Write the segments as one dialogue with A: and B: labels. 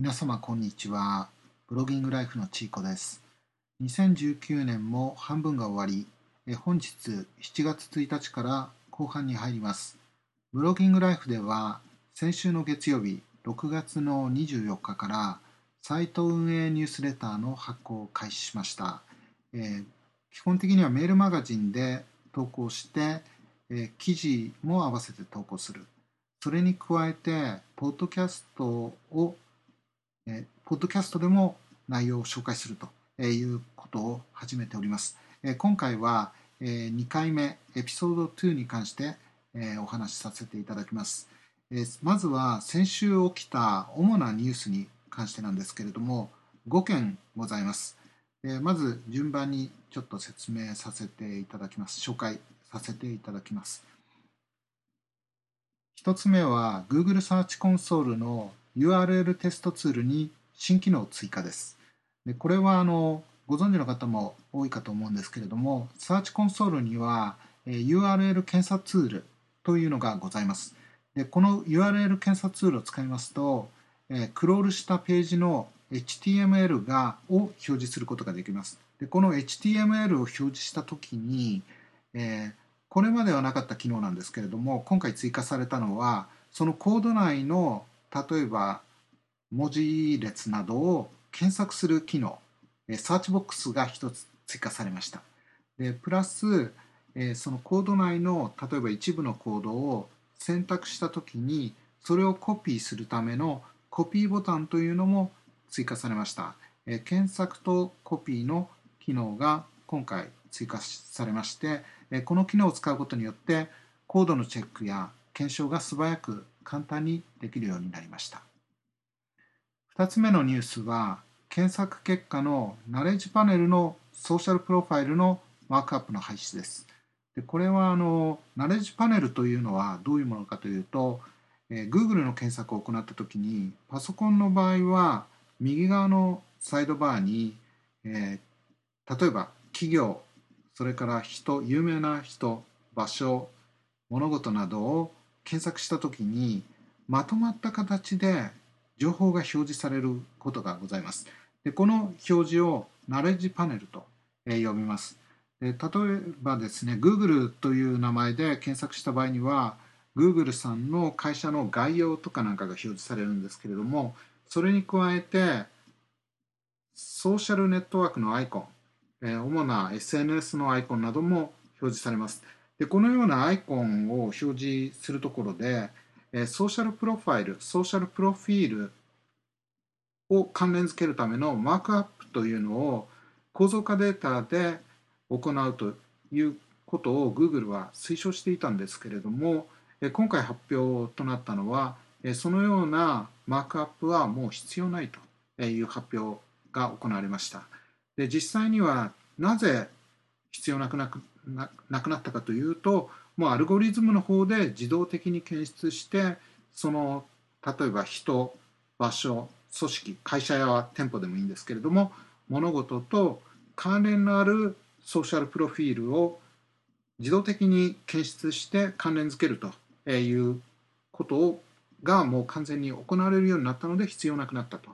A: 皆様こんにちは。ブロギングライフのちいこです。2019年も半分が終わり、え本日7月1日から後半に入ります。ブロギングライフでは先週の月曜日6月の24日からサイト運営ニュースレターの発行を開始しました。えー、基本的にはメールマガジンで投稿して、えー、記事も合わせて投稿する。それに加えて、ポッドキャストをえポッドキャストでも内容を紹介するということを始めております。え今回は、え2回目、エピソード2に関して、えお話しさせていただきます。えまずは先週起きた主なニュースに関してなんですけれども、5件ございます。えまず順番にちょっと説明させていただきます。紹介させていただきます。1つ目は Google サーチコンソールの URL テストツールに新機能追加です。でこれはあのご存知の方も多いかと思うんですけれども、サーチコンソールには、え URL 検査ツールというのがございます。でこの URL 検査ツールを使いますと、えクロールしたページの HTML がを表示することができます。でこの HTML を表示したときに、えー、これまではなかった機能なんですけれども、今回追加されたのは、そのコード内の例えば文字列などを検索する機能、サーチボックスが1つ追加されました。でプラス、そのコード内の例えば一部のコードを選択したときにそれをコピーするためのコピーボタンというのも追加されました。検索とコピーの機能が今回追加されましてこの機能を使うことによってコードのチェックや検証が素早く簡単にできるようになりました。2つ目のニュースは検索結果のナレッジパネルのソーシャルプロファイルのマークアップの廃止です。でこれはあのナレッジパネルというのはどういうものかというと、えー、Google の検索を行った時にパソコンの場合は右側のサイドバーに、えー、例えば企業それから人有名な人場所物事などを検索した時にまとまった形で情報が表示されることがございます。でこの表示をナレッジパネルと、呼びます。で例えばですね Google という名前で検索した場合には Google さんの会社の概要とかなんかが表示されるんですけれどもそれに加えてソーシャルネットワークのアイコン、主な SNS のアイコンなども表示されます。でこのようなアイコンを表示するところで、えソーシャルプロファイル、ソーシャルプロフィールを関連づけるためのマークアップというのを構造化データで行うということを Google は推奨していたんですけれども、今回発表となったのは、そのようなマークアップはもう必要ないという発表が行われました。で実際にはなぜ必要なくなくななくなったかというともうアルゴリズムの方で自動的に検出してその例えば人場所組織会社や店舗でもいいんですけれども物事と関連のあるソーシャルプロフィールを自動的に検出して関連づけるということがもう完全に行われるようになったので必要なくなったと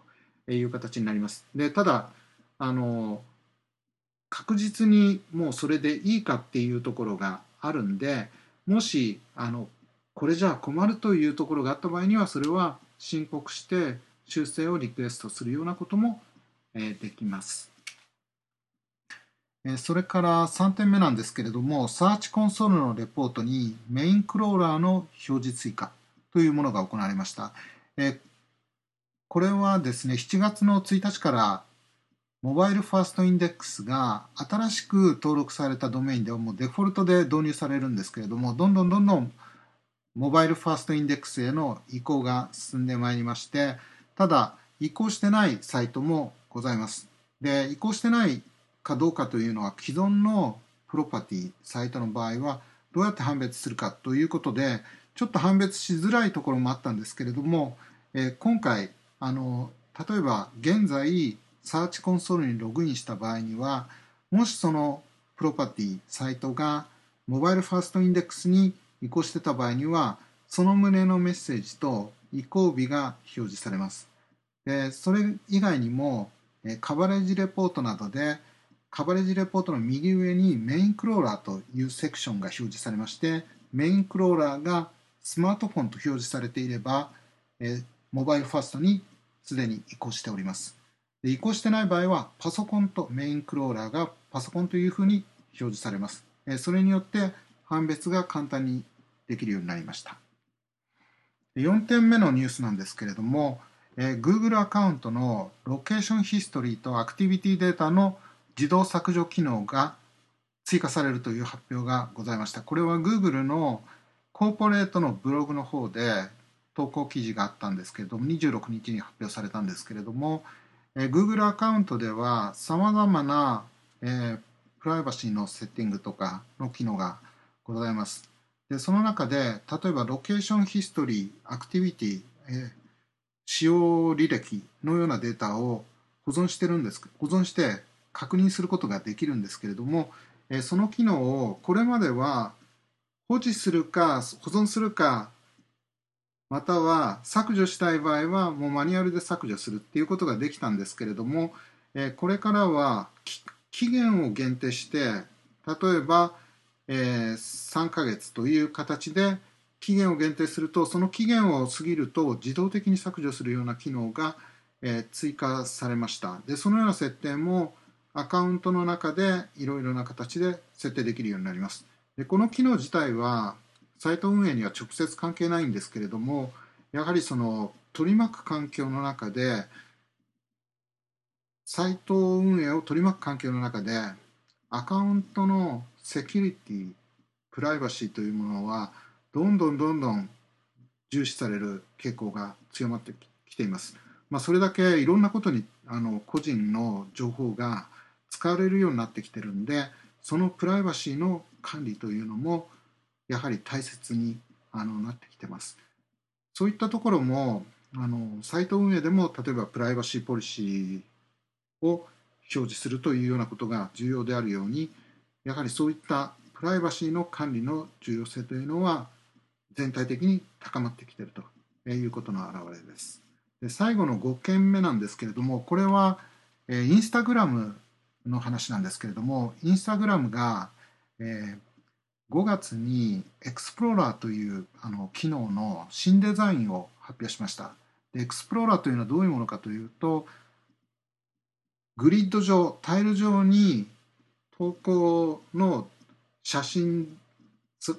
A: いう形になります。でただあの確実にもうそれでいいかっていうところがあるんでもしあのこれじゃあ困るというところがあった場合にはそれは申告して修正をリクエストするようなことも、えできます。それから3点目なんですけれども、サーチコンソールのレポートにメインクローラーの表示追加というものが行われました。これはですね、7月の1日からモバイルファーストインデックスが新しく登録されたドメインではもうデフォルトで導入されるんですけれどもどんどんどんどんモバイルファーストインデックスへの移行が進んでまいりましてただ移行してないサイトもございます。で移行してないかどうかというのは既存のプロパティサイトの場合はどうやって判別するかということでちょっと判別しづらいところもあったんですけれども、え、今回あの例えば現在サーチコンソールにログインした場合にはもしそのプロパティサイトがモバイルファーストインデックスに移行してた場合にはその旨のメッセージと移行日が表示されます。でそれ以外にもカバレッジレポートなどでカバレッジレポートの右上にメインクローラーというセクションが表示されましてメインクローラーがスマートフォンと表示されていればモバイルファーストにすでに移行しております。で移行してない場合はパソコンとメインクローラーがパソコンというふうに表示されますそれによって判別が簡単にできるようになりました4点目のニュースなんですけれども、えー、Google アカウントのロケーションヒストリーとアクティビティデータの自動削除機能が追加されるという発表がございました。これは Google のコーポレートのブログの方で投稿記事があったんですけれども、26日に発表されたんですけれども、えー、Google アカウントでは様々な、えー、プライバシーのセッティングとかの機能がございます。でその中で例えばロケーションヒストリーアクティビティ、えー、使用履歴のようなデータを保存してるんです保存して確認することができるんですけれども、えー、その機能をこれまでは保持するか保存するかまたは削除したい場合はもうマニュアルで削除するっていうことができたんですけれども、え、これからは期限を限定して例えばえ、3ヶ月という形で期限を限定するとその期限を過ぎると自動的に削除するような機能が、え、追加されました。でそのような設定もアカウントの中でいろいろな形で設定できるようになります。でこの機能自体はサイト運営には直接関係ないんですけれどもやはりその取り巻く環境の中でサイト運営を取り巻く環境の中でアカウントのセキュリティプライバシーというものはどんどんどんどん重視される傾向が強まってきています。まあ、それだけいろんなことにあの個人の情報が使われるようになってきてるんでそのプライバシーの管理というのもやはり大切にあのなってきてます。そういったところもあのサイト運営でも例えばプライバシーポリシーを表示するというようなことが重要であるようにやはりそういったプライバシーの管理の重要性というのは全体的に高まってきているということの表れです。で最後の5件目なんですけれどもこれは、えインスタグラムの話なんですけれどもインスタグラムが、え5月にエクスプローラーというあの機能の新デザインを発表しました。エクスプローラーというのはどういうものかというとグリッド上タイル上に投稿の写真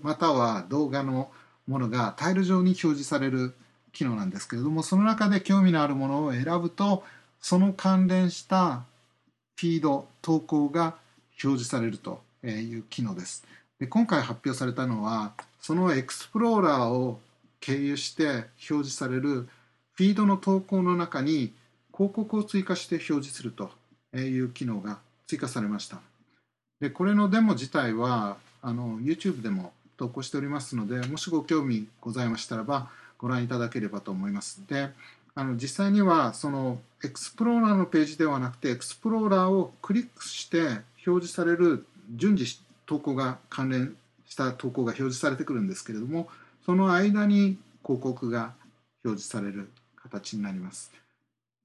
A: または動画のものがタイル上に表示される機能なんですけれどもその中で興味のあるものを選ぶとその関連したフィード投稿が表示されるという機能ですで今回発表されたのはそのエクスプローラーを経由して表示されるフィードの投稿の中に広告を追加して表示するという機能が追加されました。でこれのデモ自体はあの YouTube でも投稿しておりますのでもしご興味ございましたらばご覧いただければと思います。であの実際にはそのエクスプローラーのページではなくてエクスプローラーをクリックして表示される順次投稿が関連した投稿が表示されてくるんですけれどもその間に広告が表示される形になります。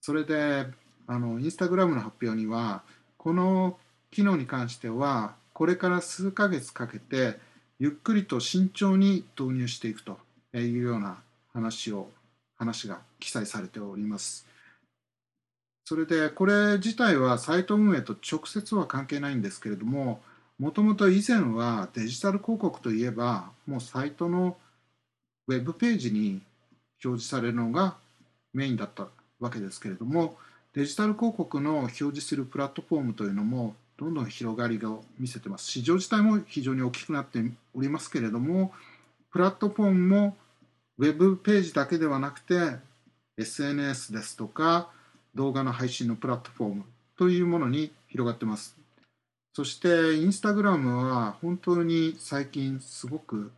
A: それであのインスタグラムの発表にはこの機能に関してはこれから数ヶ月かけてゆっくりと慎重に導入していくというような話を話が記載されております。それでこれ自体はサイト運営と直接は関係ないんですけれどももともと以前はデジタル広告といえばもうサイトのウェブページに表示されるのがメインだったわけですけれどもデジタル広告の表示するプラットフォームというのもどんどん広がりを見せてます。市場自体も非常に大きくなっておりますけれどもプラットフォームもウェブページだけではなくて SNS ですとか動画の配信のプラットフォームというものに広がってます。そしてインスタグラムは本当に最近すごく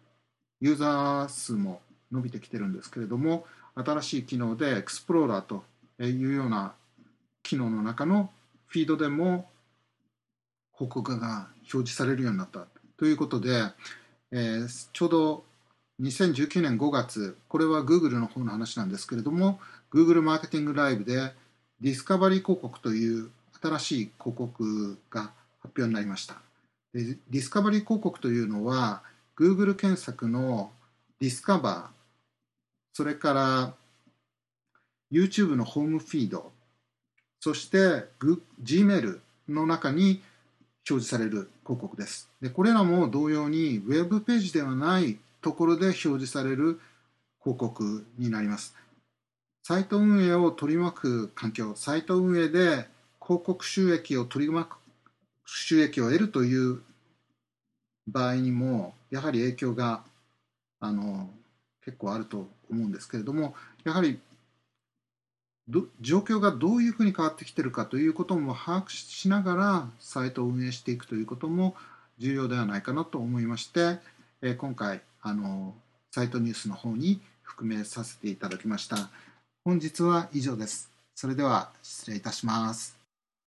A: ユーザー数も伸びてきてるんですけれども新しい機能でエクスプローラーというような機能の中のフィードでも報告が表示されるようになった。ということで、えー、ちょうど2019年5月、これは Google の方の話なんですけれども、Google マーケティングライブでディスカバリー広告という新しい広告が発表になりました。でディスカバリー広告というのは、Google 検索のディスカバー、それから YouTube のホームフィード、そして Gmail の中に表示される広告です。でこれらも同様に Web ページではないところで表示される広告になります。サイト運営を取り巻く環境、サイト運営で広告収益を取り巻く収益を得るという場合にもやはり影響があの結構あると思うんですけれどもやはり状況がどういうふうに変わってきているかということも把握しながらサイトを運営していくということも重要ではないかなと思いまして、え今回あのサイトニュースの方に含めさせていただきました。本日は以上です。それでは失礼いたします。